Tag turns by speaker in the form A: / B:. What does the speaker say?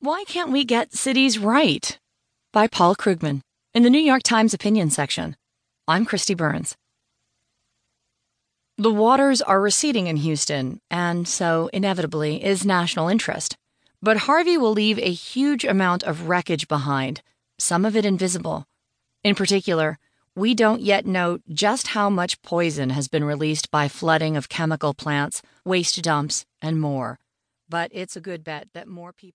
A: Why Can't We Get Cities Right? by Paul Krugman in the New York Times opinion section. I'm Kristi Burns. The waters are receding in Houston, and so, inevitably, is national interest. But Harvey will leave a huge amount of wreckage behind, some of it invisible. In particular, we don't yet know just how much poison has been released by flooding of chemical plants, waste dumps, and more. But it's a good bet that more people.